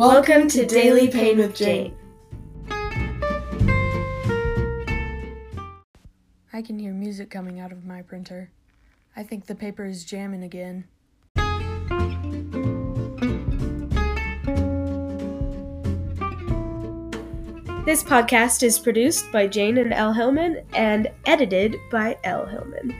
Welcome to Daily Pain with Jane. I can hear music coming out of my printer. I think the paper is jamming again. This podcast is produced by Jane and L Hillman and edited by L Hillman.